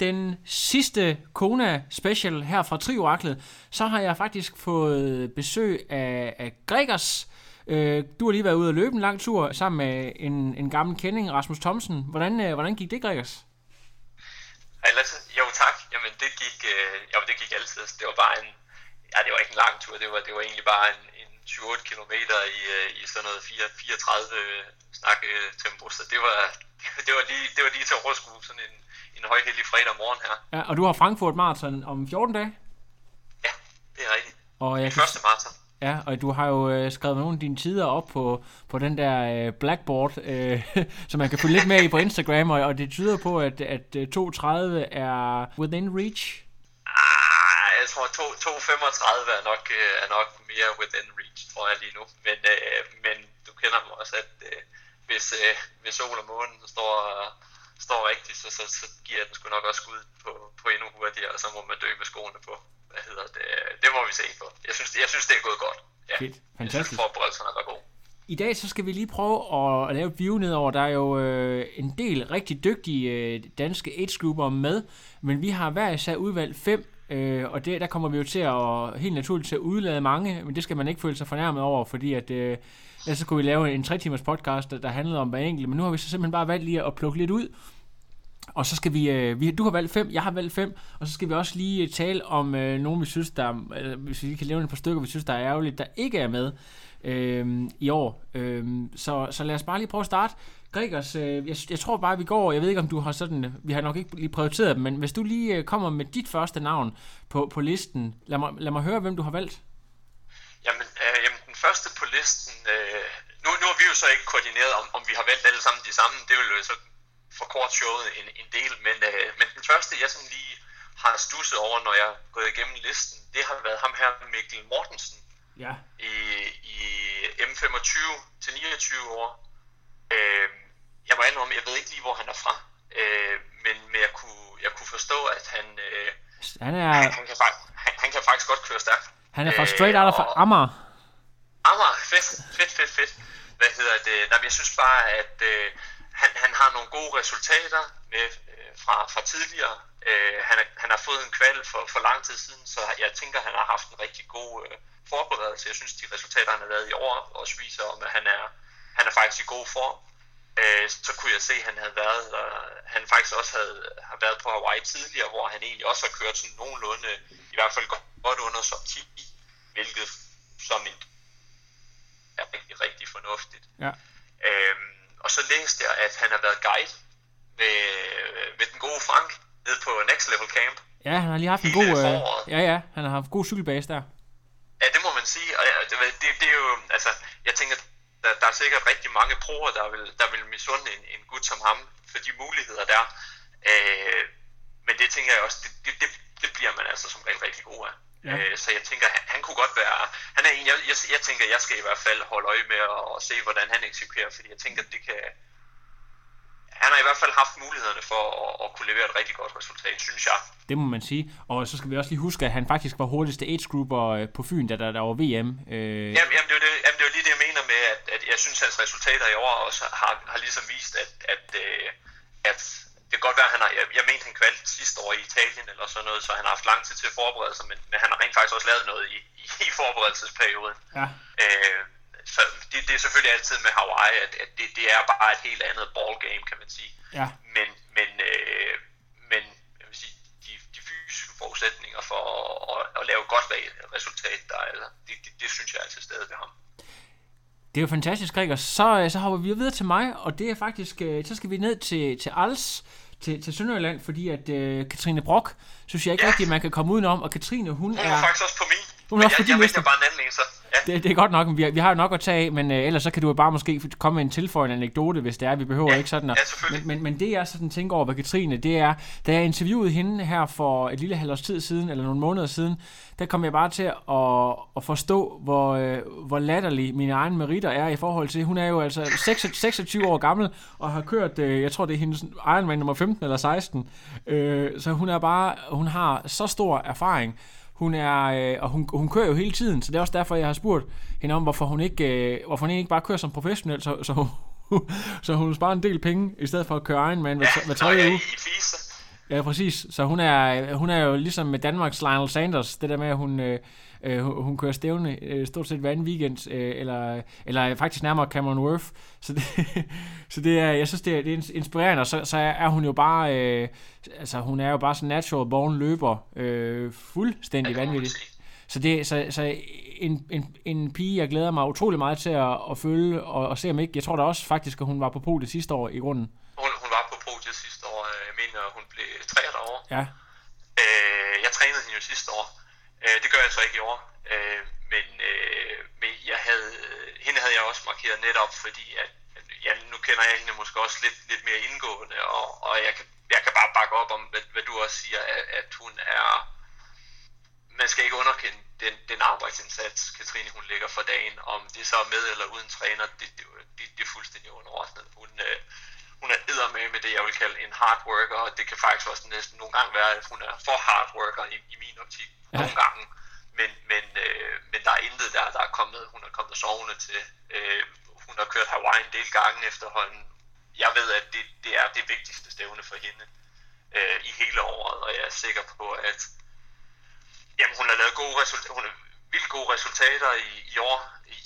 den sidste Kona special her fra Trioraklet. Så har jeg faktisk fået besøg af, af Gregers. Øh, du har lige været ude og løbe en lang tur sammen med en, en gammel kending, Rasmus Thomsen. Hvordan, øh, hvordan gik det, Gregers? Hej Lasse. Jo tak. Jamen det gik, øh, jo, det gik altid. Altså, det var bare en, ja det var ikke en lang tur, det var, det var egentlig bare en, en 28 km i, øh, i sådan noget 4, 34 snak øh, tempo, så det var, det var lige, det var lige til at overskue sådan en, en højheldig fredag morgen her. Ja, og du har Frankfurt Marathon om 14 dage? Ja, det er rigtigt. Og jeg kan, første marathon. ja, og du har jo øh, skrevet nogle af dine tider op på, på den der øh, blackboard, øh, så man kan følge lidt med i på Instagram, og, og det tyder på, at, at øh, 2.30 er within reach. Ah, jeg tror 2, 2.35 er nok, øh, er nok mere within reach, tror jeg lige nu. Men, øh, men du kender mig også, at øh, hvis, øh, hvis sol og månen står, står rigtigt, så, så, så giver den sgu nok også skud på, på endnu hurtigere, og så må man dø med skoene på. Hvad hedder det? Det må vi se på. Jeg synes, jeg synes det er gået godt. Ja. Fedt. Jeg Fantastisk. synes, forberedelserne var gode. I dag så skal vi lige prøve at, lave et view nedover. Der er jo øh, en del rigtig dygtige øh, danske age-grupper med, men vi har hver især udvalgt fem, øh, og det, der kommer vi jo til at helt naturligt til at udlade mange, men det skal man ikke føle sig fornærmet over, fordi at øh, ellers så kunne vi lave en tre timers podcast, der, der handlede om hver enkelt, men nu har vi så simpelthen bare valgt lige at plukke lidt ud, og så skal vi, øh, vi, du har valgt fem, jeg har valgt fem, og så skal vi også lige øh, tale om øh, nogen, vi synes, der, øh, hvis vi kan lave et par stykker, vi synes, der er ærgerligt, der ikke er med øh, i år. Øh, så, så lad os bare lige prøve at starte. Gregers, øh, jeg, jeg tror bare, vi går, jeg ved ikke, om du har sådan, vi har nok ikke lige prioriteret dem, men hvis du lige øh, kommer med dit første navn på, på listen, lad mig, lad mig høre, hvem du har valgt. Jamen, øh, jamen første på listen, øh, nu, nu har vi jo så ikke koordineret, om, om vi har valgt alle sammen de samme, det vil jo så for kort showet en, en del, men, øh, men den første, jeg sådan lige har stusset over, når jeg er gået igennem listen, det har været ham her, Mikkel Mortensen, Ja. i, i M25 til 29 år. Øh, jeg må indrømme, jeg ved ikke lige, hvor han er fra, øh, men, men jeg, kunne, jeg kunne forstå, at han, øh, Han han, er, han, kan, fak- han, han kan faktisk godt køre stærkt. han er fra Straight Outta og- Amager. Amager, fedt, fedt, fedt, fedt. Hvad hedder det? Nej, jeg synes bare, at øh, han, han har nogle gode resultater med, øh, fra, fra tidligere. Øh, han, er, han har fået en kval for, for lang tid siden, så jeg tænker, han har haft en rigtig god øh, forberedelse. Jeg synes, de resultater, han har lavet i år, også viser om, at han er, han er faktisk i god form. Øh, så kunne jeg se, at han havde været, og han faktisk også havde, havde været på Hawaii tidligere, hvor han egentlig også har kørt sådan nogenlunde, i hvert fald godt, godt under som 10, hvilket som en er rigtig, rigtig fornuftigt. Ja. Øhm, og så læste jeg, at han har været guide med, med den gode Frank nede på Next Level Camp. Ja, han har lige haft en god... Øh, ja, ja, han har haft god cykelbase der. Ja, det må man sige. Og det, det, det er jo, altså, jeg tænker, der, der er sikkert rigtig mange proer, der vil, der vil misunde en, en gut som ham, for de muligheder der. Øh, men det tænker jeg også, det, det, det, det bliver man altså som regel rigtig god af. Ja. Øh, så jeg tænker, han, han kunne godt være, han er en, jeg, jeg, jeg tænker, jeg skal i hvert fald holde øje med og, og se, hvordan han eksekverer, fordi jeg tænker, det kan, han har i hvert fald haft mulighederne for at, at kunne levere et rigtig godt resultat, synes jeg. Det må man sige. Og så skal vi også lige huske, at han faktisk var hurtigste age grouper øh, på Fyn, da der, der var VM. Øh, Jamen, jamen, det er det, jamen, det er jo lige det, jeg mener med, at, at jeg synes, at hans resultater i år også har, har ligesom vist, at, at, øh, at det kan godt være, at han har, jeg, jeg mente, han kvalte sidste år i Italien eller sådan noget, så han har haft lang tid til at forberede sig, men, men han har rent faktisk også lavet noget i, i, i forberedelsesperioden. ja. Øh, så det, det er selvfølgelig altid med Hawaii, at, at det, det er bare et helt andet ballgame, kan man sige. Ja. Men, men, øh, men jeg vil sige, de, de fysiske forudsætninger for at, at, at lave godt resultat, der, er, det, det, det synes jeg til stede ved ham. Det er jo fantastisk, Gregers. Så, øh, så hopper vi videre til mig, og det er faktisk, øh, så skal vi ned til, til Als, til, til Sønderjylland, fordi at øh, Katrine Brock, synes jeg ikke ja. Rigtigt, man kan komme udenom, og Katrine, hun Hun er... var faktisk også på min. Er også jeg, jeg vælger bare en anden en, så. Ja. Det, det er godt nok, vi har, vi har jo nok at tage af, men øh, ellers så kan du jo bare måske komme med en tilføjende anekdote, hvis det er. Vi behøver Ja, ikke sådan at, ja, men, men, men det jeg sådan tænker over ved Katrine, det er, da jeg interviewede hende her for et lille halvt års tid siden, eller nogle måneder siden, der kom jeg bare til at, at forstå, hvor, øh, hvor latterlig mine egne meritter er i forhold til, hun er jo altså 6, 26 år gammel, og har kørt, øh, jeg tror det er hendes Ironman nummer 15 eller 16, øh, så hun er bare, hun har så stor erfaring, hun er, øh, og hun, hun kører jo hele tiden, så det er også derfor, jeg har spurgt hende om, hvorfor hun ikke, øh, hvorfor hun ikke bare kører som professionel, så, så, hun, så hun sparer en del penge, i stedet for at køre Ironman hver, hver tredje ja, uge. i Fise. Ja, præcis. Så hun er, hun er jo ligesom med Danmarks Lionel Sanders, det der med, at hun, øh, øh, hun kører stævne øh, stort set hver anden weekend, øh, eller, eller faktisk nærmere Cameron Worth. Så det, så det er, jeg synes, det er, det er inspirerende, og så, så er hun jo bare, øh, altså hun er jo bare sådan natural born løber, øh, fuldstændig vanvittig. Så, det, så, så en, en, en pige, jeg glæder mig utrolig meget til at, at følge og, og se om ikke. Jeg tror da også faktisk, at hun var på podiet sidste år i grunden. Hun, hun var på podiet sidste år. øh, Jeg mener, hun blev træer derovre. Ja, Øh, jeg trænede hende jo sidste år. Øh, det gør jeg så ikke i år. Øh, men øh, men jeg havde, hende havde jeg også markeret netop, fordi at, at ja, nu kender jeg hende måske også lidt, lidt mere indgående, og, og jeg, kan, jeg kan bare bakke op om, hvad, hvad du også siger, at, at hun er... Man skal ikke underkende den, den arbejdsindsats, Katrine hun lægger for dagen. Om det så er med eller uden træner, det, det, det, det er fuldstændig underordnet. Hun, øh, hun er eddermame med det, jeg vil kalde en hard worker, og det kan faktisk også næsten nogle gange være, at hun er for hard worker i, i min optik. Ja. Nogle gange. Men, men, øh, men der er intet der, der er kommet, hun er kommet sovende til. Øh, hun har kørt Hawaii en del gange efterhånden. Jeg ved, at det, det er det vigtigste stævne for hende øh, i hele året, og jeg er sikker på, at jamen, hun har lavet gode resultater. Hun har vildt gode resultater i, i år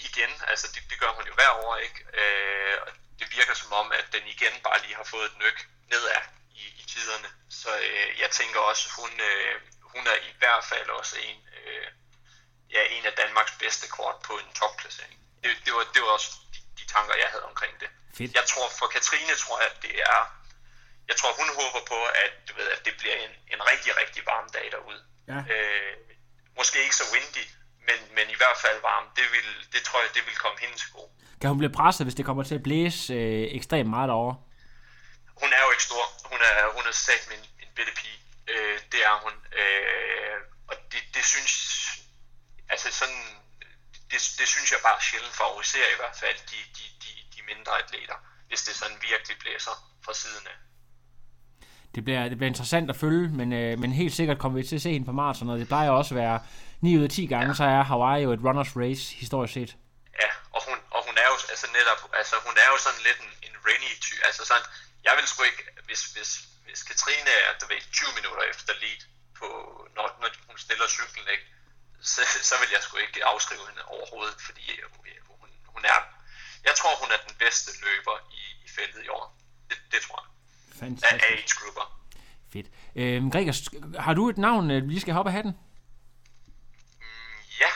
igen. Altså, det, det gør hun jo hver år, ikke? Øh, og det virker som om, at den igen bare lige har fået et nyk nedad i, i tiderne. Så øh, jeg tænker også, hun, øh, hun er i hvert fald også en, øh, ja, en af Danmarks bedste kort på en topplacering. Det, det, var, det var også de, de tanker, jeg havde omkring det. Fedt. Jeg tror, for Katrine tror jeg, at det er... Jeg tror, hun håber på, at, du ved, at det bliver en, en rigtig, rigtig varm dag derude. Ja. Øh, måske ikke så windy, men, men i hvert fald varm. Det, vil, det tror jeg, det vil komme hende til gode. Kan hun blive presset, hvis det kommer til at blæse øh, ekstremt meget derovre? Hun er jo ikke stor. Hun er, hun er sat med en, en bitte pige. Øh, det er hun. Øh, og det, det synes... Altså sådan... Det, det synes jeg bare sjældent favoriserer i hvert fald de, de, de, de mindre atleter, hvis det sådan virkelig blæser fra siden af. Det bliver, det bliver interessant at følge, men, øh, men helt sikkert kommer vi til at se hende på maraton, og det plejer også at være 9 ud af 10 gange, så er Hawaii jo et runners race historisk set. Ja, og hun, og hun er jo altså netop, altså hun er jo sådan lidt en, en rainy ty, altså sådan, jeg vil sgu ikke, hvis, hvis, hvis Katrine er, du ved, 20 minutter efter lead, på, når, når hun stiller cyklen, ikke, så, så vil jeg sgu ikke afskrive hende overhovedet, fordi øh, hun, hun er, jeg tror hun er den bedste løber i, i feltet i år. Det, det tror jeg. Af Fantastisk. age-grupper. Fedt. Øh, Gregers, har du et navn, øh, vi lige skal hoppe af hatten? Mm, ja.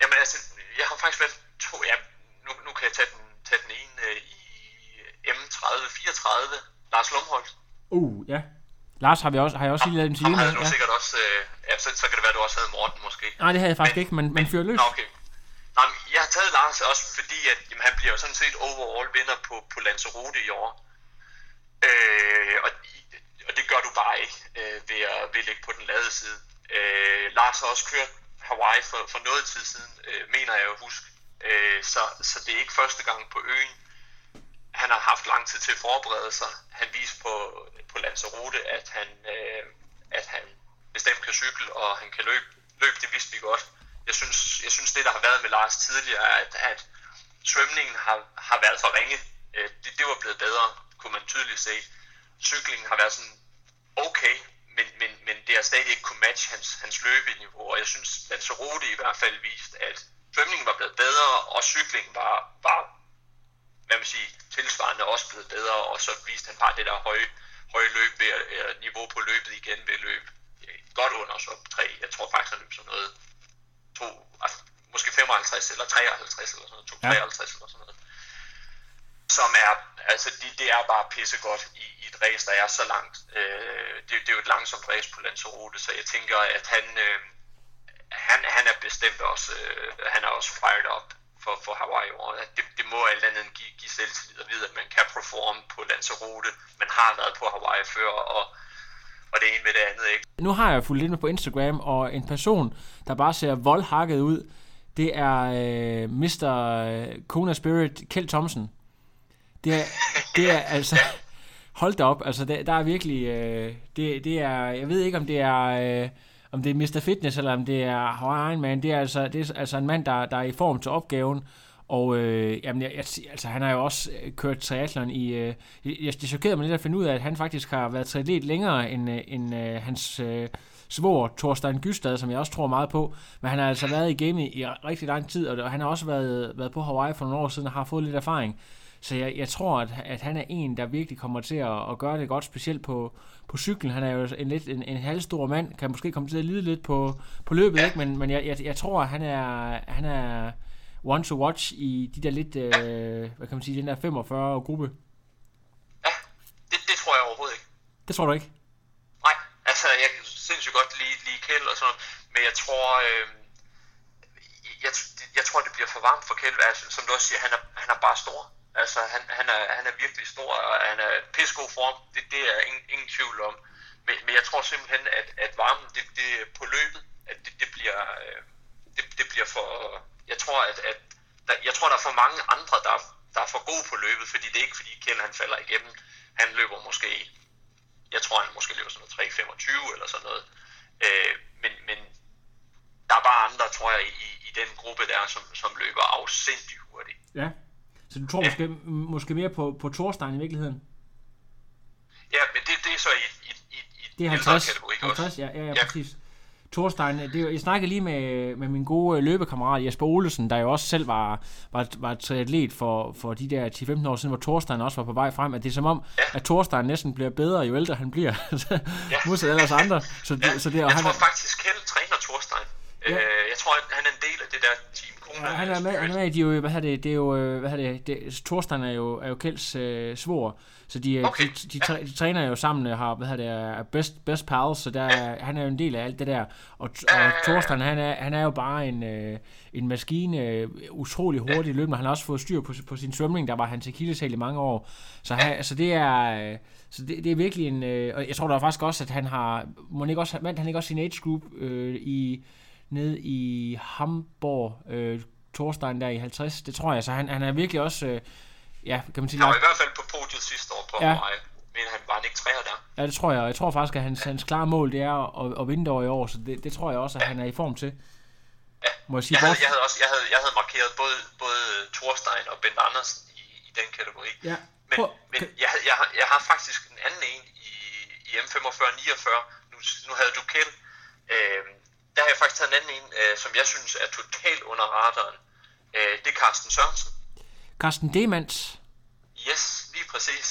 Jamen altså, jeg har faktisk valgt to, ja, nu, nu kan jeg tage den, tage den ene øh, i M3034, Lars Lumholdt. Uh, ja. Lars har, vi også, har jeg også lige lavet en Ham interview havde du Ja. sikkert også, øh, ja, så, så kan det være, du også havde Morten måske. Nej, det havde jeg faktisk ikke, men, men fyr løs. Nå, okay. Nå, men jeg har taget Lars også, fordi at, jamen, han bliver jo sådan set overall vinder på, på Lanzarote i år. Øh, og, og det gør du bare ikke øh, ved, at, ved at ligge på den lade side. Øh, Lars har også kørt Hawaii for, for noget tid siden, øh, mener jeg at huske. Øh, så, så det er ikke første gang på øen. Han har haft lang tid til at forberede sig. Han viste på, på Lanzarote, at han, øh, at han bestemt kan cykle, og han kan løbe. Løb, det vidste vi godt. Jeg synes, jeg synes det, der har været med Lars tidligere, er, at, at svømningen har, har været for ringe. Øh, det, det var blevet bedre, kunne man tydeligt se. Cyklingen har været sådan okay, det har stadig ikke kunne matche hans, hans løbeniveau, og jeg synes, Lanzarote i hvert fald viste, at svømningen var blevet bedre, og cyklingen var, var hvad man sige, tilsvarende også blevet bedre, og så viste han bare det der høje, høje løb ved, øh, niveau på løbet igen ved løb godt under så tre. Jeg tror faktisk, han løb sådan noget to, altså, måske 55 eller 53 eller sådan noget, 253 ja. eller sådan noget. Som er, altså det, det er bare pissegodt i et race, der er så langt. Øh, det, det er jo et langsomt race på Lanzarote, så jeg tænker, at han, øh, han, han er bestemt også, øh, han er også fired up for, for Hawaii år. Det, det må alt andet give, give selvtillid at vide, at man kan performe på Lanzarote. Man har været på Hawaii før, og, og det ene med det andet, ikke? Nu har jeg fulgt lidt med på Instagram, og en person, der bare ser voldhakket ud, det er øh, Mr. Kona Spirit, Kjeld Thompson. Det er, det er altså... Hold da op, altså der, der er virkelig... Øh, det, det er... Jeg ved ikke, om det er... Øh, om det er Mr. Fitness, eller om det er Hawaiian Man, det er altså, det er altså en mand, der, der er i form til opgaven, og øh, jamen, jeg, jeg, altså, han har jo også øh, kørt triathlon i... Øh, jeg, det chokerede mig lidt at finde ud af, at han faktisk har været triatlet længere end, øh, end øh, hans øh, svor, Thorstein Gystad, som jeg også tror meget på. Men han har altså været i gamet i, i rigtig lang tid, og, og han har også været, været på Hawaii for nogle år siden og har fået lidt erfaring. Så jeg, jeg tror, at, at han er en, der virkelig kommer til at, at gøre det godt, specielt på, på cyklen. Han er jo en lidt en, en halvstor mand, kan måske komme til at lide lidt på, på løbet, ikke? men, men jeg, jeg, jeg tror, at han er, han er one to watch i de der lidt, øh, hvad kan man sige, den der 45 gruppe. Ja, det, det tror jeg overhovedet ikke. Det tror du ikke? Nej, altså jeg kan sindssygt godt lide, lide Kjeld og sådan noget, men jeg tror, øh, jeg, jeg tror, det bliver for varmt for Kjeld. Altså, som du også siger, han er, han er bare stor. Altså, han, han, er, han er virkelig stor, og han er pissegod form. Det, det er ingen, ingen tvivl om. Men, men jeg tror simpelthen, at, at varmen det, det på løbet, at det, det, bliver, øh, det, det bliver for... Jeg tror, at, at der, jeg tror, der er for mange andre, der, der er for gode på løbet, fordi det er ikke, fordi Kjell han falder igennem. Han løber måske, jeg tror, han måske løber sådan noget 3.25 eller sådan noget. Øh, men, men der er bare andre, tror jeg, i, i den gruppe der, som, som løber afsindig hurtigt. Ja, så du tror ja. måske, måske mere på, på Thorstein i virkeligheden? Ja, men det, det er så i, i, i, i det er 50, 50 ja, ja, ja, ja, præcis. Thorstein, det, jeg snakkede lige med, med min gode løbekammerat Jesper Olesen, der jo også selv var, var, var triatlet for, for de der 10-15 år siden, hvor Thorstein også var på vej frem, at det er som om, ja. at Thorstein næsten bliver bedre, jo ældre han bliver, modsat ellers andre. Så ja. så det, jeg han, tror faktisk, Kjeld træner Thorstein. Ja. Øh, jeg tror, at han er en del af det der team. Ja, han er med, han er med de jo, hvad det, det er jo, hvad det, det, Thorstein er jo, er jo Kjelds øh, svor, så de, okay. de, de, de, de, træner jo sammen og har, hvad det, er best, best pals, så der, ja. han er jo en del af alt det der, og, og Thorstein, han er, han er jo bare en, øh, en maskine, øh, utrolig hurtig løbende, han har også fået styr på, på sin svømning, der var han til kildesal i mange år, så, han, så det er... Øh, så det, det er virkelig en... Øh, og jeg tror da faktisk også, at han har... Må han ikke også, vandt han ikke også sin age group øh, i nede i Hamburg, øh, Thorstein der i 50. Det tror jeg, så han, han er virkelig også, øh, ja, kan man sige... Han var i hvert fald på podiet sidste år på ja. Hawaii, men han var han ikke træer der. Ja, det tror jeg, og jeg tror faktisk, at hans, hans klare mål, det er at, at vinde over i år, så det, det tror jeg også, at ja. han er i form til. Ja. Må jeg, sige, jeg, havde, jeg, havde også, jeg, havde, jeg havde markeret både, både Thorstein og Ben Andersen i, i den kategori. Ja. Men, Prøv, men jeg, jeg, har, jeg har faktisk en anden en i, i M45-49. Nu, nu havde du Kjeld. Øh, der har jeg faktisk taget en anden en, øh, som jeg synes er totalt under radaren. Øh, det er Carsten Sørensen. Carsten Demans. Yes, lige præcis.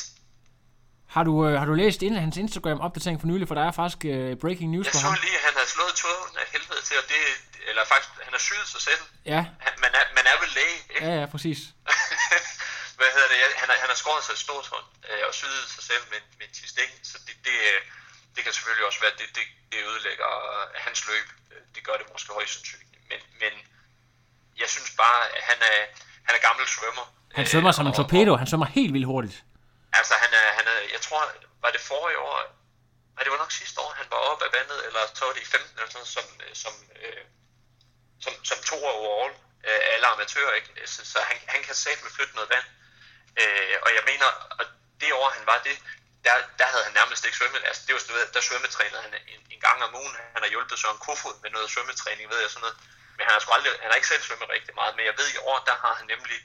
Har du, øh, har du læst ind hans Instagram-opdatering for nylig, for der er faktisk øh, breaking news jeg på ham. Jeg så lige, at han har slået tåden af helvede til, og det, eller faktisk, han har syet sig selv. Ja. Han, man, er, man er vel læge, ikke? Ja, ja, præcis. Hvad hedder det? Han har, han har skåret sig et stort hånd øh, og syet sig selv med, med en så det, det, øh, det kan selvfølgelig også være, at det, det, det ødelægger hans løb. Det gør det måske højst sandsynligt. Men, men jeg synes bare, at han er, han er gammel svømmer. Han svømmer som en torpedo. Han svømmer helt vildt hurtigt. Altså, han er, han er, jeg tror, var det forrige år, nej, det var nok sidste år, han var oppe af vandet, eller så var det i 15 eller sådan som, som, øh, som, som to overall, øh, alle amatører, ikke? Så, så han, han kan sætte med flytte noget vand. Øh, og jeg mener, at det år han var det, der, der havde han nærmest ikke svømmet. Altså, det var sådan, der svømmetrænede han en, en, gang om ugen. Han har hjulpet Søren Kofod med noget svømmetræning, ved jeg sådan noget. Men han har, sgu aldrig, han har ikke selv svømmet rigtig meget. Men jeg ved i år, der har han nemlig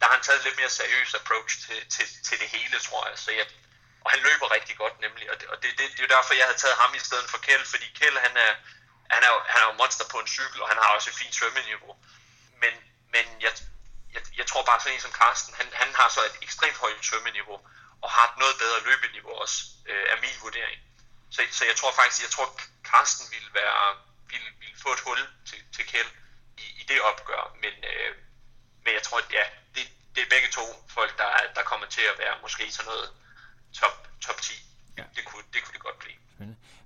der har han taget en lidt mere seriøs approach til, til, til det hele, tror jeg. Så jeg. Og han løber rigtig godt nemlig. Og det, og det, det, det er jo derfor, jeg havde taget ham i stedet for Kjell. Fordi Kjell, han er, han er, han er jo monster på en cykel, og han har også et fint svømmeniveau. Men, men jeg, jeg, jeg tror bare sådan en som Carsten, han, han har så et ekstremt højt svømmeniveau og har et noget bedre løbeniveau også, øh, er min vurdering. Så, så jeg tror faktisk, jeg tror Carsten ville, være, ville, ville få et hul til, til Kjell i, i det opgør, men, øh, men jeg tror, ja, det, det er begge to folk, der, der kommer til at være måske sådan noget top, top 10. Ja. Det, kunne, det kunne det godt blive.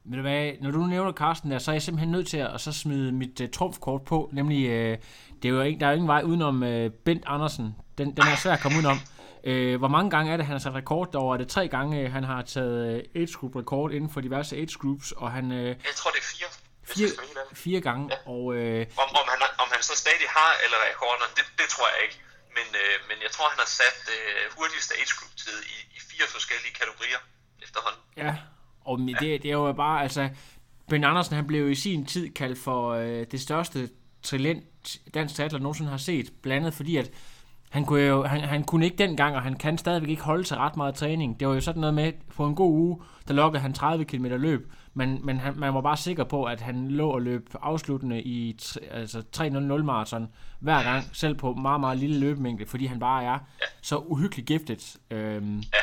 Men hvad, når du nævner Carsten der, så er jeg simpelthen nødt til at, at så smide mit uh, trumfkort på, nemlig, uh, det er jo ikke, der er jo ingen vej udenom uh, Bent Andersen. Den, den er svær at komme udenom. Uh, hvor mange gange er det, han har sat rekord derovre? Er det tre gange, han har taget uh, age group rekord inden for diverse age groups, og han... Uh, jeg tror, det er fire. Fire, fire gange, ja. og... Uh, om, om, han, om han så stadig har eller rekorderne, det, det tror jeg ikke. Men, uh, men jeg tror, han har sat uh, hurtigste age group tid i, i fire forskellige kategorier efterhånden. Ja, og det, det er jo bare, altså, Ben Andersen han blev i sin tid kaldt for øh, det største talent, dansk teater nogensinde har set, blandet fordi, at han kunne, jo, han, han kunne ikke dengang, og han kan stadigvæk ikke holde til ret meget træning. Det var jo sådan noget med, på en god uge, der lokkede han 30 km løb, men, men han, man var bare sikker på, at han lå og løb afsluttende i altså 3.00 maraton hver gang, selv på meget, meget lille løbemængde, fordi han bare er så uhyggeligt giftet. Øhm, ja.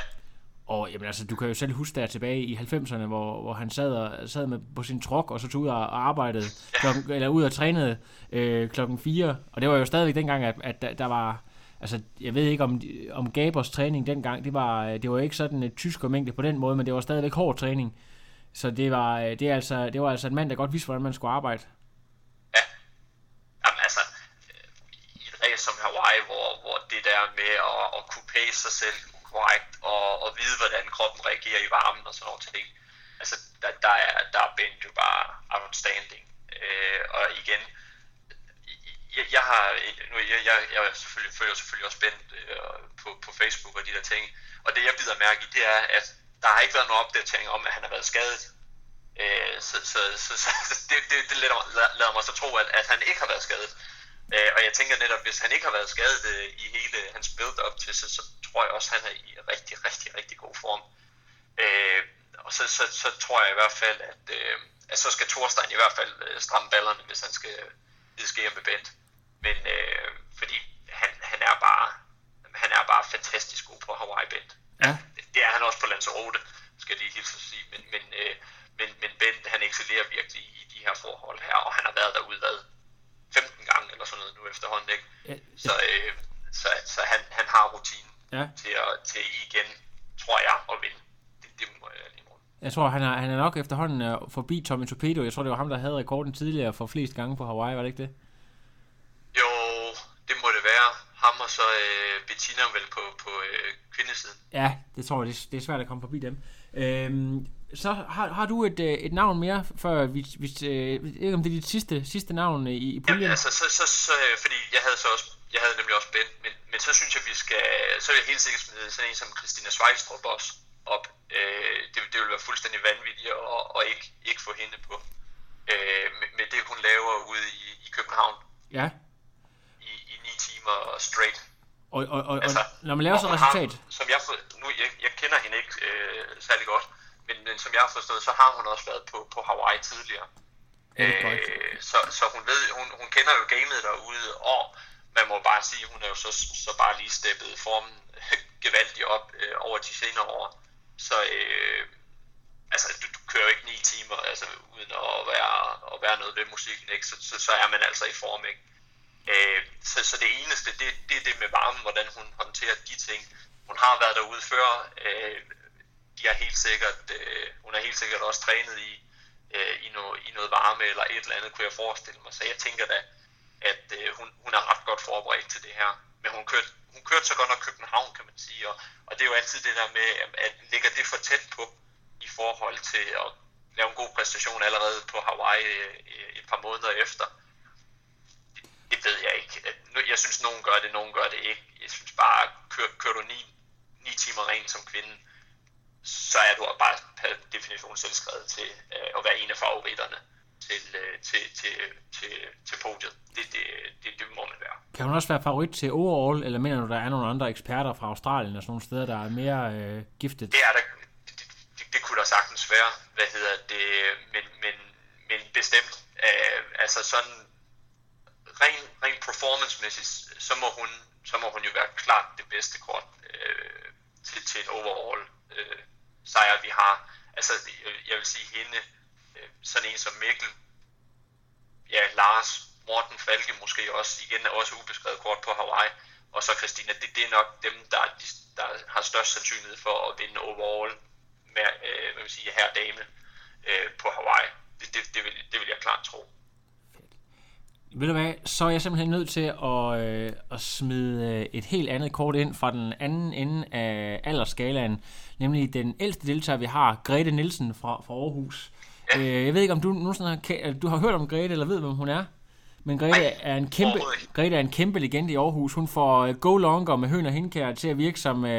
Og jamen, altså, du kan jo selv huske der tilbage i 90'erne, hvor, hvor han sad, og, sad med på sin trok, og så tog ud og arbejdede, klokken, eller ud og trænede øh, klokken 4. Og det var jo stadigvæk dengang, at, at der, der var... Altså, jeg ved ikke om, om Gabers træning dengang, det var, øh, det var ikke sådan et tysk mængde på den måde, men det var stadigvæk hård træning. Så det var, øh, det, er altså, det var altså en mand, der godt vidste, hvordan man skulle arbejde. Ja. Jamen altså, øh, i et race som Hawaii, hvor, hvor det der med at, at kunne pace sig selv korrekt og, og vide, hvordan kroppen reagerer i varmen og sådan noget ting. Altså, der, der, er, der er Ben jo bare outstanding. Øh, og igen, jeg, jeg har, nu, jeg, jeg, jeg selvfølgelig, følger selvfølgelig også Ben øh, på, på Facebook og de der ting, og det jeg bider mærke i, det er, at der har ikke været nogen opdatering om, at han har været skadet. Øh, så så, så, så det, det, det lader, lader mig så tro, at, at han ikke har været skadet. Øh, og jeg tænker netop, hvis han ikke har været skadet øh, i hele hans build-up til, så, så tror jeg også, at han er i rigtig, rigtig, rigtig god form. Øh, og så, så, så tror jeg i hvert fald, at, øh, at så skal Thorstein i hvert fald øh, stramme ballerne, hvis han skal øh, skære med Bent. Men øh, fordi han, han er bare han er bare fantastisk god på Hawaii Bent. Ja. Det er han også på Lanzarote, skal de hilse at sige. Men, men, øh, men, men Bent, han excellerer virkelig i de her forhold her, og han har været derude hvad, 15 gange eller sådan noget nu efterhånden. Ikke? Ja. Så, øh, så, så han, han har rutinen ja. til, at, til igen, tror jeg, at vinde. Det, det må jeg lige må. Jeg tror, han er, han er nok efterhånden uh, forbi Tommy Torpedo. Jeg tror, det var ham, der havde rekorden tidligere for flest gange på Hawaii, var det ikke det? Jo, det må det være. Ham og så uh, Bettina vel på, på uh, kvindesiden. Ja, det tror jeg, det, det er svært at komme forbi dem. Øhm, så har, har du et, et navn mere, før vi, vi øh, ikke om det er dit sidste, sidste navn i, i puljen? Jamen, altså, så, så, så, fordi jeg havde så også, jeg havde nemlig også Ben, men, men så synes jeg, vi skal, så vil jeg helt sikkert smide sådan en som Christina Svejstrup også op. Øh, det, det vil være fuldstændig vanvittigt at, at ikke, ikke få hende på. Øh, med, med det, hun laver ude i, i København. Ja. Timer straight. Og, og, og, altså, og når man laver så et resultat... Har, som jeg, nu, jeg, jeg kender hende ikke øh, særlig godt, men, men som jeg har forstået, så har hun også været på, på Hawaii tidligere. Øh, så, så hun ved, hun, hun kender jo gamet derude, og man må bare sige, hun er jo så, så bare lige steppet formen gevaldigt op øh, over de senere år. Så øh, altså, du, du kører jo ikke ni timer, altså, uden at være, at være noget ved musikken, ikke? Så, så, så er man altså i form, ikke? Øh, så, så det eneste, det, det er det med varmen, hvordan hun håndterer de ting. Hun har været derude før, øh, de er helt sikkert, øh, hun er helt sikkert også trænet i, øh, i, noget, i noget varme eller et eller andet, kunne jeg forestille mig. Så jeg tænker da, at øh, hun, hun er ret godt forberedt til det her. Men hun kørte, hun kørte så godt nok København, kan man sige, og, og det er jo altid det der med, at ligger det for tæt på i forhold til at lave en god præstation allerede på Hawaii øh, et par måneder efter. Det, ved jeg ikke. Jeg synes, nogen gør det, nogen gør det ikke. Jeg synes bare, kører, kører du ni, ni timer rent som kvinde, så er du bare per definition selvskrevet til øh, at være en af favoritterne til, øh, til, til, til, til podiet. Det, det, det, det må man være. Kan hun også være favorit til overall, eller mener du, der er nogle andre eksperter fra Australien og sådan nogle steder, der er mere øh, giftet? Det er der. Det, det, det kunne der sagtens være. Hvad hedder det? Men, men, men bestemt. Øh, altså sådan rent ren performance-mæssigt, så må hun så må hun jo være klart det bedste kort øh, til, til en overall øh, sejr, vi har. Altså, jeg vil sige hende, øh, sådan en som Mikkel, ja, Lars, Morten Falke måske også, igen også ubeskrevet kort på Hawaii, og så Christina, det, det er nok dem, der, der har størst sandsynlighed for at vinde overall med, øh, hvad vil sige, her dame. øh, på Hawaii. Det, det, det, vil, det vil jeg klart tro. Ved du hvad, så er jeg simpelthen nødt til at, øh, at smide øh, et helt andet kort ind fra den anden ende af aldersskalaen, nemlig den ældste deltager, vi har, Grete Nielsen fra, fra Aarhus. Ja. Øh, jeg ved ikke, om du nogensinde har, du har hørt om Grete, eller ved, hvem hun er? Men Grete Nej, er en kæmpe, Grete er en kæmpe legende i Aarhus. Hun får uh, go longer med høn og hindkær til at virke som uh,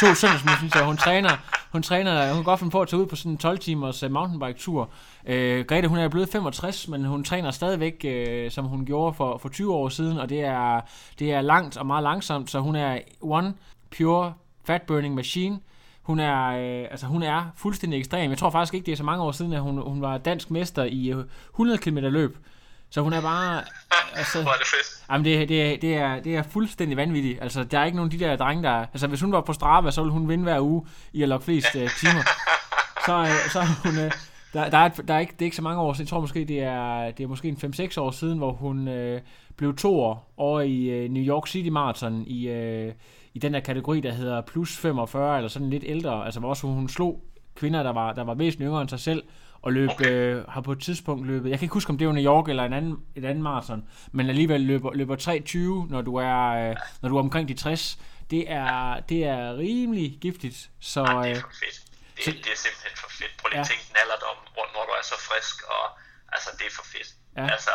to søndagsmænd, så hun træner, hun træner, hun kan godt finde på at tage ud på sådan en 12 timers uh, mountainbike-tur. Uh, Grete, hun er blevet 65, men hun træner stadigvæk, uh, som hun gjorde for, for 20 år siden, og det er, det er langt og meget langsomt, så hun er one pure fat burning machine. Hun er, øh, altså hun er fuldstændig ekstrem. Jeg tror faktisk ikke, det er så mange år siden, at hun, hun var dansk mester i 100 km løb. Så hun er bare... Altså, Hvor er det fedt. Jamen, det, det, det, er, det er fuldstændig vanvittigt. Altså, der er ikke nogen af de der drenge, der... Altså, hvis hun var på Strava, så ville hun vinde hver uge i at lokke flest uh, timer. Så, uh, så hun... Uh, der, der, er, der er ikke, det er ikke så mange år siden. Jeg tror måske, det er, det er måske en 5-6 år siden, hvor hun uh, blev to år over i uh, New York City Marathon i, uh, i den der kategori, der hedder plus 45, eller sådan lidt ældre. Altså, hvor også hun slog kvinder, der var, der var væsentligt yngre end sig selv, og løb, øh, har på et tidspunkt løbet, jeg kan ikke huske, om det var New York eller en anden, et andet maraton, men alligevel løber, løber 3.20, når du er, øh, når du er omkring de 60. Det er, det er rimelig giftigt. Så, Ej, det er for fedt. Det, så, det er simpelthen for fedt. Prøv lige ja. at tænke den alderdom, hvor, når du er så frisk, og altså, det er for fedt. Ja. Altså,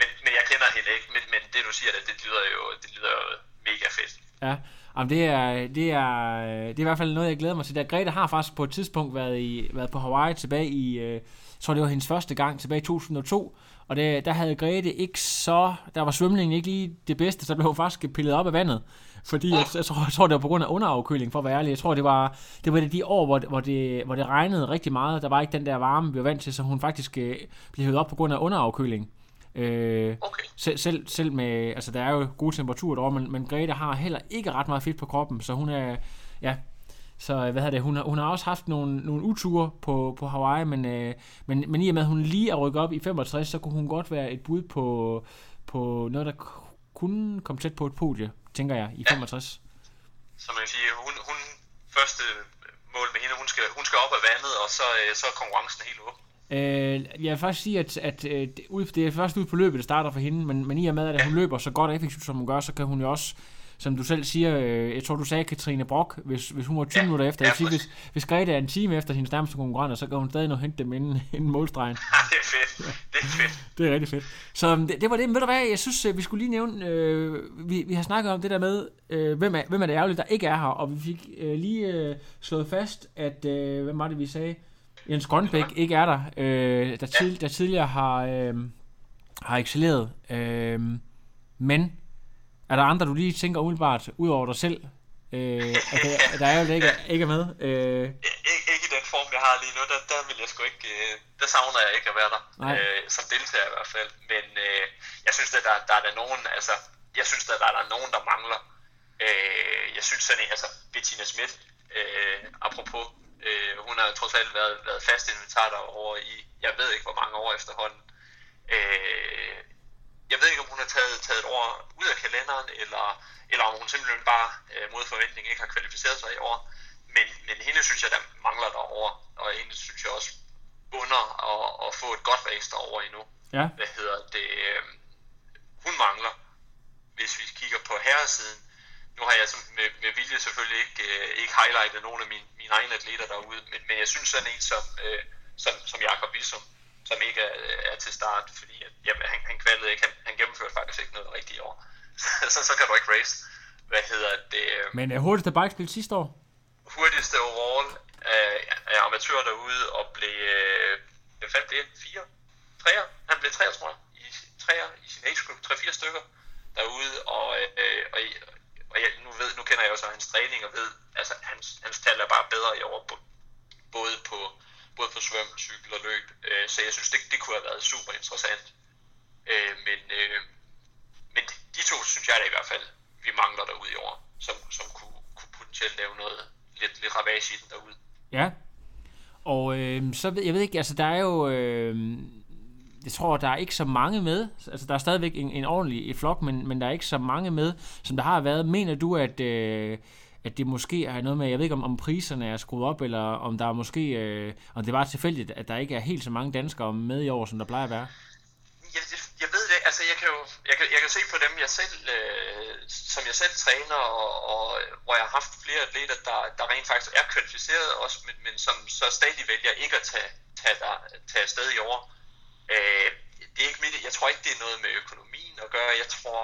men, men jeg kender hende ikke, men, men det du siger, det, det lyder jo, det lyder jo mega fedt. Ja, Jamen, det, er, det, er, øh, det er i hvert fald noget, jeg glæder mig til. Der Grete har faktisk på et tidspunkt været, i, været på Hawaii tilbage i, øh, jeg tror det var hendes første gang, tilbage i 2002. Og det, der havde Grete ikke så, der var svømningen ikke lige det bedste, så blev hun faktisk pillet op af vandet. Fordi jeg, jeg, tror, jeg tror, det var på grund af underafkøling, for at være ærlig. Jeg tror, det var, det var det de år, hvor, hvor, det, hvor det regnede rigtig meget. Der var ikke den der varme, vi var vant til, så hun faktisk øh, blev hævet op på grund af underafkøling. Øh, okay. selv, selv, selv med, altså der er jo gode temperaturer derovre, men, men Grete har heller ikke ret meget fedt på kroppen, så hun er, ja, så hvad hedder det, hun har, hun har også haft nogle, nogle uture på, på Hawaii, men, øh, men, men i og med, at hun lige er rykket op i 65, så kunne hun godt være et bud på, på noget, der kunne komme tæt på et podie, tænker jeg, i 65. Så man kan sige, hun, hun første mål med hende, hun skal, hun skal op af vandet, og så, øh, så er konkurrencen helt åben. Øh, jeg vil faktisk sige, at, at, at det er først ud på løbet, det starter for hende, men, men i og med, at hun løber så godt og effektivt, som hun gør, så kan hun jo også, som du selv siger, øh, jeg tror, du sagde Katrine Brock, hvis, hvis hun var 20 ja, minutter efter. Ja, jeg siger, hvis, hvis Grete er en time efter hendes nærmeste konkurrenter, så kan hun stadig nå hente dem inden, inden målstregen. Ja, det er fedt. Det er fedt. det er rigtig fedt. Så det, det var det. Men ved du hvad, jeg synes, øh, vi skulle lige nævne, øh, vi, vi har snakket om det der med, øh, hvem, er, hvem er det ærgerligt, der ikke er her, og vi fik øh, lige øh, slået fast, at, øh, hvem var det, vi sagde? Jens Grønbæk ikke er der, øh, der, tid, der tidligere har, øh, har excelleret. Øh, men er der andre, du lige tænker umiddelbart, ud over dig selv, øh, at, der, der er jo ikke, ikke er med? Øh. Ik- ikke i den form, jeg har lige nu. Der, der vil jeg sgu ikke... Øh, der savner jeg ikke at være der. Øh, som deltager i hvert fald. Men øh, jeg synes, at der, der er der nogen... Altså, jeg synes, at der, der er nogen, der mangler. Øh, jeg synes sådan en... Altså, Bettina Schmidt, øh, apropos hun har trods alt været, været fast inventar derovre i, jeg ved ikke hvor mange år efterhånden. Øh, jeg ved ikke, om hun har taget, taget et år ud af kalenderen, eller, eller om hun simpelthen bare øh, mod forventning ikke har kvalificeret sig i år. Men, men hende synes jeg, der mangler derovre, og hende synes jeg også under at, at få et godt race derovre endnu. Ja. Hvad hedder det? Øh, hun mangler, hvis vi kigger på herresiden, nu har jeg med, med vilje selvfølgelig ikke, øh, ikke highlightet nogle af mine, mine egne atleter derude, men, men jeg synes sådan en som, øh, som, som Jakob Wilsum, som ikke er, er til start, fordi at, jamen, han, han kvalede ikke, han, han gennemførte faktisk ikke noget rigtigt i år. Så, så, så kan du ikke race. Hvad hedder det? Øh, men er hurtigste bikespil sidste år? Hurtigste overall af, af amatør derude og blev, øh, hvad fanden blev Fire? Treer? Han blev treer, tror jeg. I, treer i sin age group. Tre-fire stykker derude, og, øh, og, og jeg, nu, ved, nu kender jeg også hans træning og ved, altså hans, hans tal er bare bedre i år, både på, både på svøm, cykel og løb. Øh, så jeg synes, det, det kunne have været super interessant. Øh, men, øh, men de to synes jeg da i hvert fald, vi mangler derude i år, som, som kunne, kunne potentielt lave noget lidt, lidt ravage i den derude. Ja, og øh, så ved jeg ved ikke, altså der er jo, øh, jeg tror, der er ikke så mange med. Altså, der er stadigvæk en, en ordentlig et flok, men, men der er ikke så mange med, som der har været. Mener du, at, øh, at det måske er noget med, jeg ved ikke om, om priserne er skruet op, eller om der er måske, øh, om det var tilfældigt, at der ikke er helt så mange danskere med i år, som der plejer at være? Jeg, jeg ved det, altså jeg kan jo, jeg kan, jeg kan se på dem, jeg selv, øh, som jeg selv træner, og, og hvor jeg har haft flere atleter, der, der rent faktisk er kvalificeret også, men, men som så stadig vælger ikke at tage, tage, der, tage afsted i år. Øh, Øh, det er ikke mit, jeg tror ikke, det er noget med økonomien at gøre. Jeg tror,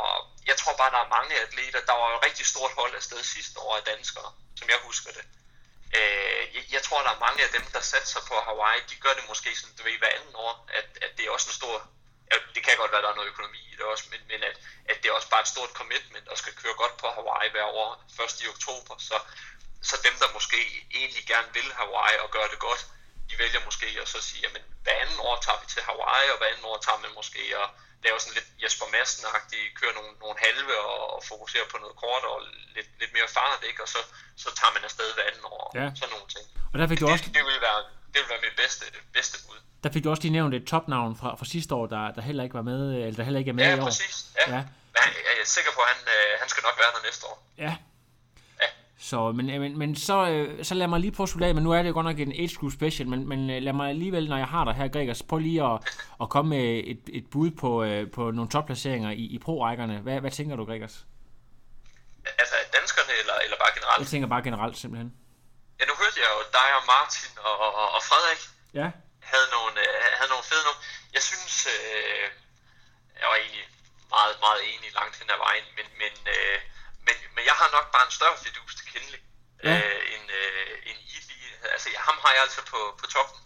jeg tror bare, der er mange atleter. Der var jo et rigtig stort hold afsted sidste år af danskere, som jeg husker det. Øh, jeg, jeg tror, der er mange af dem, der satser på Hawaii. De gør det måske sådan, du ved, hver anden år. At, at det er også en stor... Ja, det kan godt være, der er noget økonomi i det også, men, men at, at det er også bare et stort commitment at skal køre godt på Hawaii hver år, først i oktober. Så, så dem, der måske egentlig gerne vil Hawaii og gøre det godt, de vælger måske at så sige, jamen hver anden år tager vi til Hawaii, og hver anden år tager man måske at lave sådan lidt Jesper Madsen-agtigt, køre nogle, nogle halve og, og fokusere på noget kort og lidt, lidt mere fart, ikke? og så, så tager man afsted hver anden år, ja. sådan nogle ting. Og der fik du det, også... det, vil være, det vil være mit bedste, bedste bud. Der fik du også lige nævnt et topnavn fra, fra sidste år, der, der heller ikke var med, eller der heller ikke er med ja, i år. Præcis. Ja, præcis. Ja. Men jeg er sikker på, at han, øh, han skal nok være der næste år. Ja, så, men, men, men så, øh, så lad mig lige prøve at slutte af, men nu er det jo godt nok en age group special, men, men øh, lad mig alligevel, når jeg har dig her, Gregers, prøv lige at, at komme med et, et bud på, øh, på nogle topplaceringer i, i pro-rækkerne. Hvad, hvad tænker du, Gregers? Altså danskerne, eller, eller bare generelt? Jeg tænker bare generelt, simpelthen. Ja, nu hørte jeg jo dig og Martin og, og, og Frederik ja. havde, nogle, øh, havde nogle fede nogle. Jeg synes, øh, jeg var egentlig meget, meget enig langt hen ad vejen, men, men, øh, men, men jeg har nok bare en større fidus til Kinley, ja. øh, end, øh, end I lige. Altså, ham har jeg altså på, på toppen.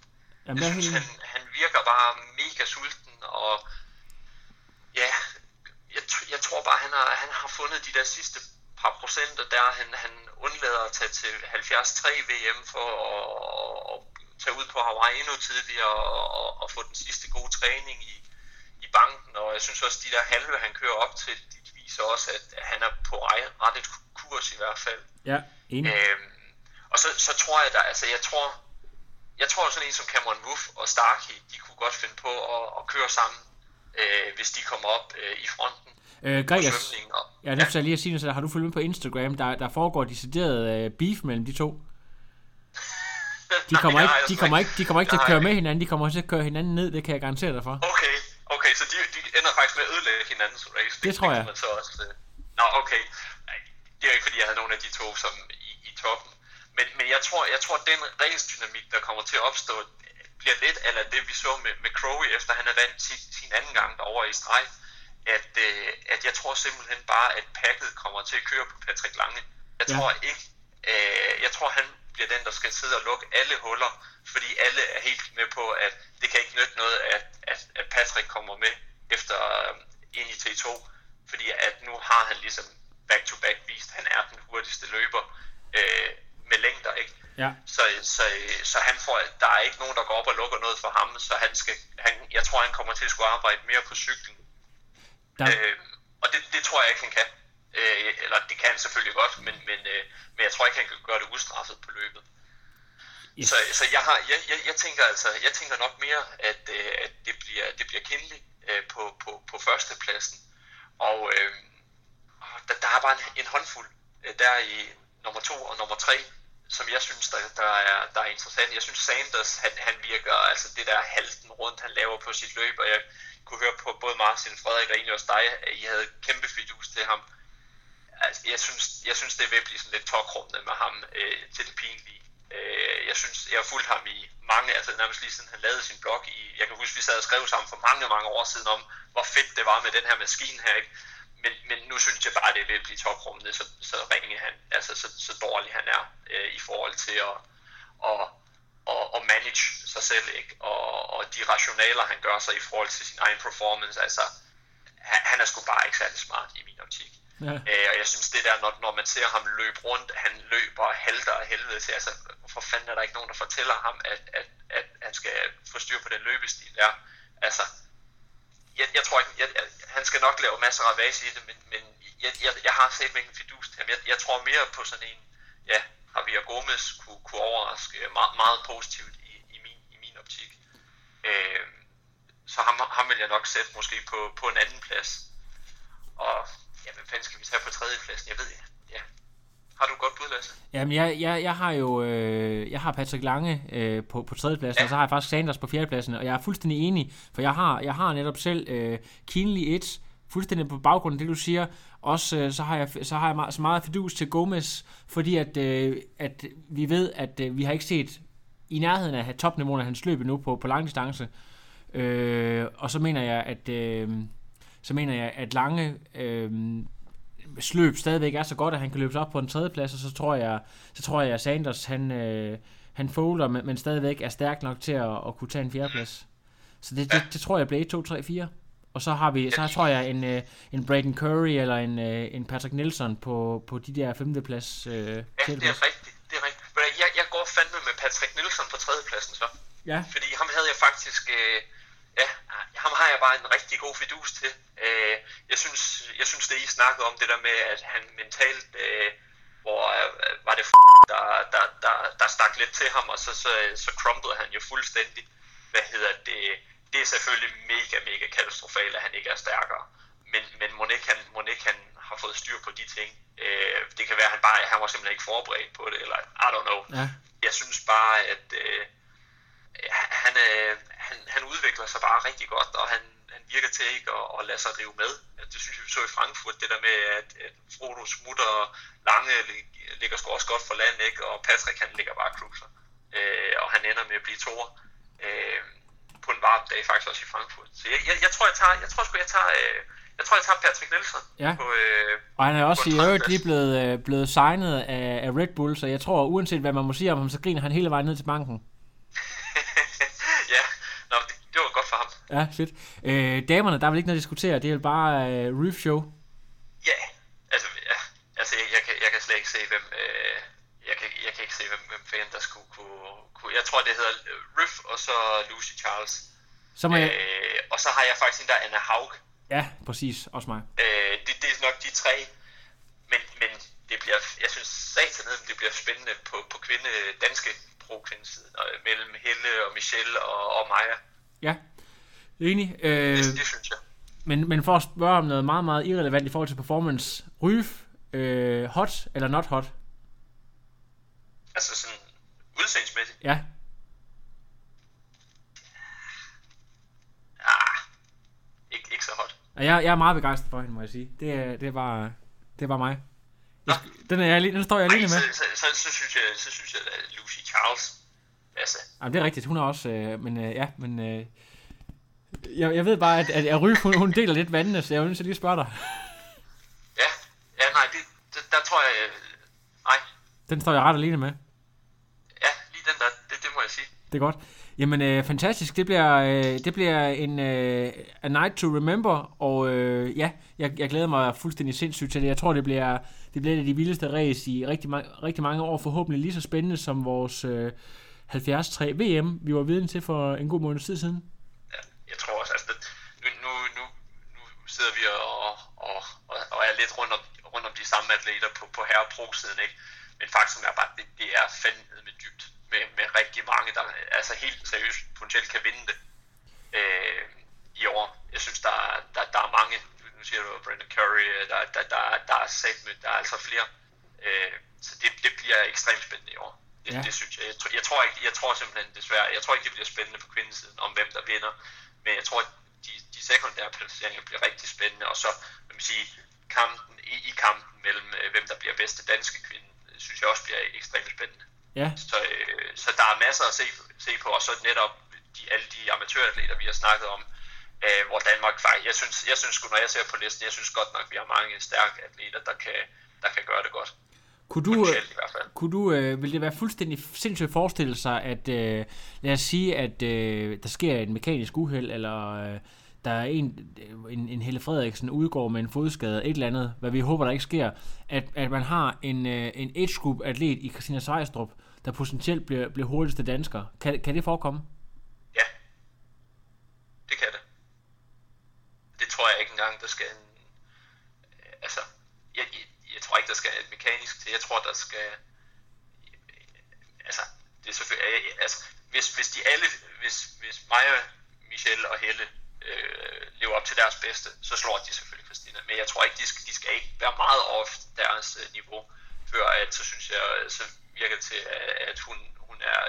Jamen, jeg synes, han, han virker bare mega sulten, og ja, jeg, jeg tror bare, han har, han har fundet de der sidste par procenter der. Han, han undlader at tage til 73 VM for at, at tage ud på Hawaii endnu tidligere og, og, og få den sidste gode træning i, i banken. Og jeg synes også, de der halve, han kører op til, viser også, at han er på ret et kurs i hvert fald. Ja, enig. Øhm, og så, så tror jeg, der, altså jeg tror, jeg tror sådan en som Cameron Wolf og Starkey, de kunne godt finde på at, at køre sammen, øh, hvis de kommer op øh, i fronten. Øh, Gregers, og, ja, det ja. lige at sige, så har du fulgt med på Instagram, der, der foregår decideret øh, beef mellem de to. De kommer, nej, ikke, de, kommer ikke, de kommer ikke til at køre med hinanden, de kommer til at køre hinanden ned, det kan jeg garantere dig for. Okay, okay, så de, de ender faktisk med at ødelægge hinandens race. Det, det tror jeg. så også, øh. Nå, okay. Nej, det er jo ikke fordi, jeg havde nogle af de to som i, i toppen. Men, men jeg tror, jeg tror, den race-dynamik, der kommer til at opstå, bliver lidt af det, vi så med, med Crowley, efter han havde vandt sin, sin anden gang over i streg. At, øh, at jeg tror simpelthen bare, at packet kommer til at køre på Patrick Lange. Jeg ja. tror ikke, øh, jeg tror han bliver den, der skal sidde og lukke alle huller, fordi alle er helt med på, at det kan ikke nytte noget, at, at, at Patrick kommer med efter øh, ind i T2, fordi at nu har han ligesom back-to-back vist, at han er den hurtigste løber øh, med længder, ikke? Ja. Så, så, så han får, der er ikke nogen, der går op og lukker noget for ham, så han skal, han, jeg tror, han kommer til at skulle arbejde mere på cyklen. Der... Øh, og det, det tror jeg ikke, han kan. Øh, eller det kan han selvfølgelig godt, men, men, øh, men jeg tror ikke, han kan gøre det ustraffet på løbet. Yes. Så, så jeg, har, jeg, jeg, jeg, tænker altså, jeg tænker nok mere, at, øh, at det bliver, det bliver Kinley øh, på, på, på førstepladsen. Og øh, der, der er bare en, en håndfuld øh, der i nummer to og nummer tre, som jeg synes, der, der, er, der er interessant. Jeg synes, Sanders, han, han virker, altså det der halten rundt, han laver på sit løb, og jeg kunne høre på både Martin Frederik og egentlig også dig, at I havde kæmpe fidus til ham altså, jeg, synes, jeg synes, det er ved at blive sådan lidt tokrummende med ham øh, til det pinlige. Øh, jeg synes, jeg har fulgt ham i mange, altså nærmest lige siden han lavede sin blog i, jeg kan huske, vi sad og skrev sammen for mange, mange år siden om, hvor fedt det var med den her maskine her, ikke? Men, men nu synes jeg bare, det er ved at blive tokrummende, så, så ringe han, altså så, så dårlig han er øh, i forhold til at, at, at, at manage sig selv, ikke? Og, og de rationaler, han gør sig i forhold til sin egen performance, altså han, han er sgu bare ikke særlig smart i min optik. Ja. Øh, og jeg synes det der, når, når man ser ham løbe rundt, han løber og halter af helvede til, altså hvorfor fanden er der ikke nogen, der fortæller ham, at, at, at han skal få styr på den løbestil der. Altså, jeg, jeg tror ikke, jeg, jeg, han skal nok lave masser af ravage i det, men, men jeg, jeg, jeg har set mig en fidus til ham. Jeg, jeg tror mere på sådan en, ja, Javier Gomez kunne, kunne overraske meget, meget positivt i, i, min, i min optik. Øh, så ham, ham vil jeg nok sætte måske på, på en anden plads. Og ja, hvem fanden skal vi tage på tredjepladsen? Jeg ved, ja. Har du godt bud, Lasse? Jamen, jeg, jeg, jeg har jo øh, jeg har Patrick Lange øh, på, på tredjepladsen, ja. og så har jeg faktisk Sanders på fjerdepladsen, og jeg er fuldstændig enig, for jeg har, jeg har netop selv øh, Keenly 1, fuldstændig på baggrund af det, du siger. Også øh, så har jeg, så har jeg meget, så meget fidus til Gomez, fordi at, øh, at vi ved, at øh, vi har ikke set i nærheden af topniveauet af hans løb nu på, på lang distance. Øh, og så mener jeg, at øh, så mener jeg, at Lange øh, sløb stadigvæk er så godt, at han kan løbe sig op på en tredjeplads, og så tror jeg, så tror jeg at Sanders, han, øh, han folder, men, men stadigvæk er stærk nok til at, at kunne tage en fjerdeplads. Så det, det, det tror jeg 1, 2, 3, 4. Og så har vi, så tror jeg en, øh, en Braden Curry eller en, øh, en Patrick Nelson på, på de der femteplads. Øh, ja, det er rigtigt. Det er rigtigt. Jeg, jeg går fandme med Patrick Nelson på tredjepladsen så. Ja. Fordi ham havde jeg faktisk... Øh, ja, ham har jeg bare en rigtig god fidus til. Øh, jeg, synes, jeg synes, det I snakkede om, det der med, at han mentalt... Øh, hvor øh, var det der, der, der, der stak lidt til ham, og så, så, så crumblede han jo fuldstændig. Hvad hedder det? det er selvfølgelig mega, mega katastrofalt, at han ikke er stærkere. Men, men ikke han, ikke han har fået styr på de ting. Øh, det kan være, at han bare han var simpelthen ikke forberedt på det, eller I don't know. Ja. Jeg synes bare, at øh, han, øh, han, han udvikler sig bare rigtig godt, og han, han virker til ikke at, at lade sig rive med. Det synes jeg, vi så i Frankfurt, det der med, at, at Frodo smutter Lange ligger sgu også godt for land, ikke? og Patrick han ligger bare og Øh, og han ender med at blive toer. Øh, på en varm dag faktisk også i Frankfurt. Så jeg, jeg, jeg tror, jeg tager, jeg tror sgu, jeg tager, øh, jeg tror, jeg tager Patrick Nelson. Ja. På, øh, og han er også i øvrigt lige blevet, øh, blevet signet af, af Red Bull, så jeg tror, uanset hvad man må sige om ham, så griner han hele vejen ned til banken. ja, Nå, det, det var godt for ham. Ja, fedt. Øh, damerne, der er vel ikke noget at diskutere, det er bare øh, Reef Show. Ja, altså, ja, altså jeg, jeg, kan, jeg kan slet ikke se, hvem... Øh, jeg kan, jeg kan ikke se, hvem, hvem fanden der skulle kunne, kunne... Jeg tror, det hedder Riff og så Lucy Charles. Så må jeg... øh, og så har jeg faktisk en der Anna Haug. Ja, præcis. Også mig. Øh, det, det er nok de tre. Men, men det bliver, jeg synes satanet, det bliver spændende på, på kvinde, danske pro-kvindesiden, mellem Helle og Michelle og, og Maja. Ja, enig. Øh, det, det synes jeg. Men, men for at spørge om noget meget, meget irrelevant i forhold til performance. Ryf, øh, hot eller not hot? Altså sådan udseendsmæssigt? Ja. Ah, ikke, ikke så hot. Jeg, jeg er meget begejstret for hende, må jeg sige. Det er, det er bare, det er bare mig. Jeg, den, er jeg, den står jeg lige med. Så, så, så, så, synes jeg, så synes jeg, at Lucy Charles Altså. Jamen, det er rigtigt. Hun er også... Øh, men øh, ja, men... Øh, jeg, jeg ved bare, at, at, at Ryf, hun, hun deler lidt vandene, så jeg vil lige spørge dig. Ja, ja nej, det, det, der tror jeg... Øh, nej. Den står jeg ret alene med den der, det, det må jeg sige. Det er godt. Jamen, øh, fantastisk. Det bliver, øh, det bliver en øh, a night to remember, og øh, ja, jeg, jeg glæder mig fuldstændig sindssygt til det. Jeg tror, det bliver, det bliver et af de vildeste race i rigtig, ma- rigtig mange år. Forhåbentlig lige så spændende som vores øh, 73 VM, vi var viden til for en god måned tid siden. Jeg tror også, altså, nu, nu, nu, nu sidder vi og, og, og, og er lidt rundt om, rundt om de samme atleter på, på herre pro siden ikke? Men faktum er bare, at det, det er fandme med dybt med, med rigtig mange, der altså helt seriøst potentielt kan vinde det øh, i år. Jeg synes, der, der, der er mange, nu siger du Brandon Curry, der, der, der, der er sat med, der er altså flere. Øh, så det, det bliver ekstremt spændende i år. Det, ja. det synes jeg. Jeg, tror, jeg, tror ikke, jeg tror simpelthen desværre, jeg tror ikke, det bliver spændende på kvindesiden om hvem der vinder. Men jeg tror, at de, de sekundære placeringer bliver rigtig spændende. Og så, vil man sige, kampen, i, i kampen mellem, øh, hvem der bliver bedste danske kvinde, synes jeg også bliver ekstremt spændende. Ja. Så, øh, så der er masser at se, se på, og så netop de, alle de amatøratleter, vi har snakket om, øh, hvor Danmark faktisk, jeg synes, jeg synes når jeg ser på listen, jeg synes godt nok, vi har mange stærke atleter, der kan, der kan gøre det godt. Kunne du, i hvert fald. Kunne du, øh, vil det være fuldstændig sindssygt at forestille sig, at øh, lad os sige, at øh, der sker et mekanisk uheld, eller øh, der er en, en, en Helle Frederiksen udgår med en fodskade, et eller andet, hvad vi håber, der ikke sker, at, at man har en, øh, en age group atlet i Christina Sejstrup, der potentielt bliver, bliver hurtigste dansker. Kan, kan det forekomme? Ja, det kan det. Det tror jeg ikke engang, der skal en... Altså, jeg, jeg, jeg tror ikke, der skal et mekanisk til. Jeg tror, der skal... Altså, det er selvfølgelig... Altså, hvis, hvis de alle... Hvis, hvis Maja, Michelle og Helle øh, lever op til deres bedste, så slår de selvfølgelig Christina. Men jeg tror ikke, de skal, de skal ikke være meget off deres øh, niveau, før at så synes jeg, så virker det til, at hun, hun, er,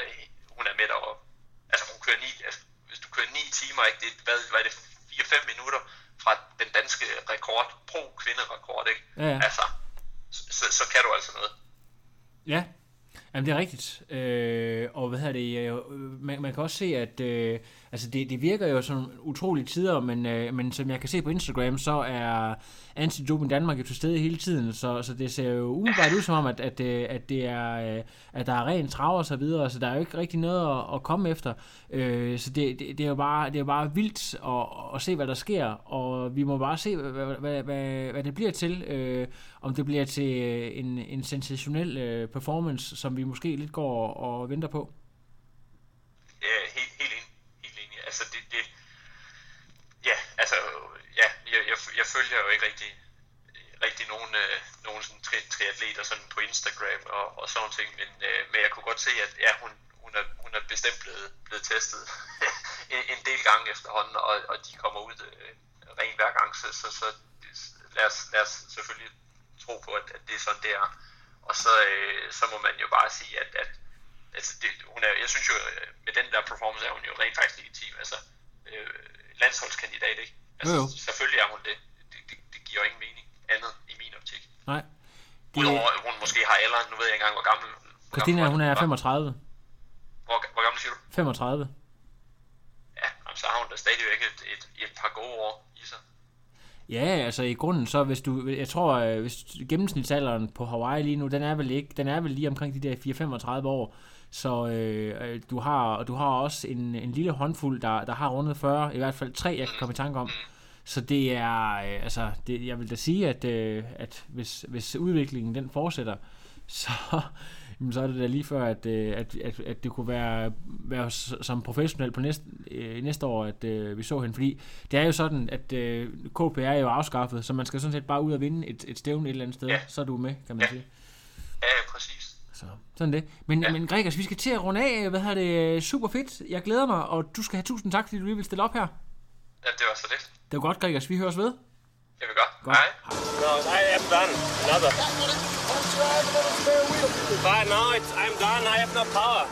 hun er med deroppe. Altså hun kører ni, altså, hvis du kører 9 timer, ikke, det, hvad, hvad er det, 4-5 minutter fra den danske rekord, pro-kvinderekord, ikke? Ja. Altså, så, kan du altså noget. Ja, Jamen, det er rigtigt. Øh, og hvad hedder det? Øh, man, man kan også se, at øh, altså det, det virker jo som utrolige tider, men, øh, men som jeg kan se på Instagram, så er Anti-Doping Danmark jo til stede hele tiden, så, så det ser jo umiddelbart ud som om, at, at, øh, at, det er, øh, at der er ren trav og så videre, så der er jo ikke rigtig noget at, at komme efter. Øh, så det, det, det, er jo bare, det er jo bare vildt at, at se, hvad der sker, og vi må bare se, hvad, hvad, hvad, hvad det bliver til. Øh, om det bliver til øh, en, en sensationel øh, performance, som vi måske lidt går og, og venter på. Ja, helt, helt Altså, det, det, ja, altså, ja, jeg, jeg, jeg følger jo ikke rigtig, rigtig nogen, øh, nogen sådan tri, triatleter sådan på Instagram og, og sådan ting, men, øh, men jeg kunne godt se, at ja, hun, hun, er, hun er bestemt blevet, blevet testet en, en del gange efterhånden, og, og de kommer ud øh, rent hver gang, så, så, så lad, os, lad os selvfølgelig tro på, at, at det er sådan, det er. Og så, øh, så må man jo bare sige, at, at altså det, hun er, jeg synes jo, øh, med den der performance er hun jo rent faktisk legitim. Altså, øh, landsholdskandidat, ikke? Altså, jo, jo. selvfølgelig er hun det. Det, det. det giver jo ingen mening andet i min optik. Nej. Det... Udover at hun måske har alderen, nu ved jeg ikke engang, hvor gammel. Hvor Christina, gammel hun er var. 35. Hvor, hvor gammel siger du? 35. Ja, så har hun da stadigvæk et, et, et par gode år i sig. Ja, altså i grunden så, hvis du, jeg tror, øh, hvis gennemsnitsalderen på Hawaii lige nu, den er vel ikke, den er vel lige omkring de der 4-35 år. Så øh, øh, du har, du har også en, en lille håndfuld, der, der har rundet 40, i hvert fald tre, jeg kan komme i tanke om. Så det er, øh, altså, det, jeg vil da sige, at, øh, at hvis, hvis udviklingen den fortsætter, så, jamen, så er det da lige før, at, øh, at, at, at det kunne være, være som professionel på næste, øh, næste år, at øh, vi så hende. Fordi det er jo sådan, at øh, KPR er jo afskaffet, så man skal sådan set bare ud og vinde et, et stævne et eller andet sted. Ja. Så er du med, kan man Ja. sige. Ja, præcis. Så, sådan det. Men, ja. men Gregers, vi skal til at runde af. Hvad har det? Super fedt. Jeg glæder mig, og du skal have tusind tak, fordi du lige vil stille op her. Ja, det var så lidt. Det var godt, Gregers. Vi høres ved. Jeg vil godt. Godt. Hej. No, I am done. Another. But no, it's, I'm done. I have no power.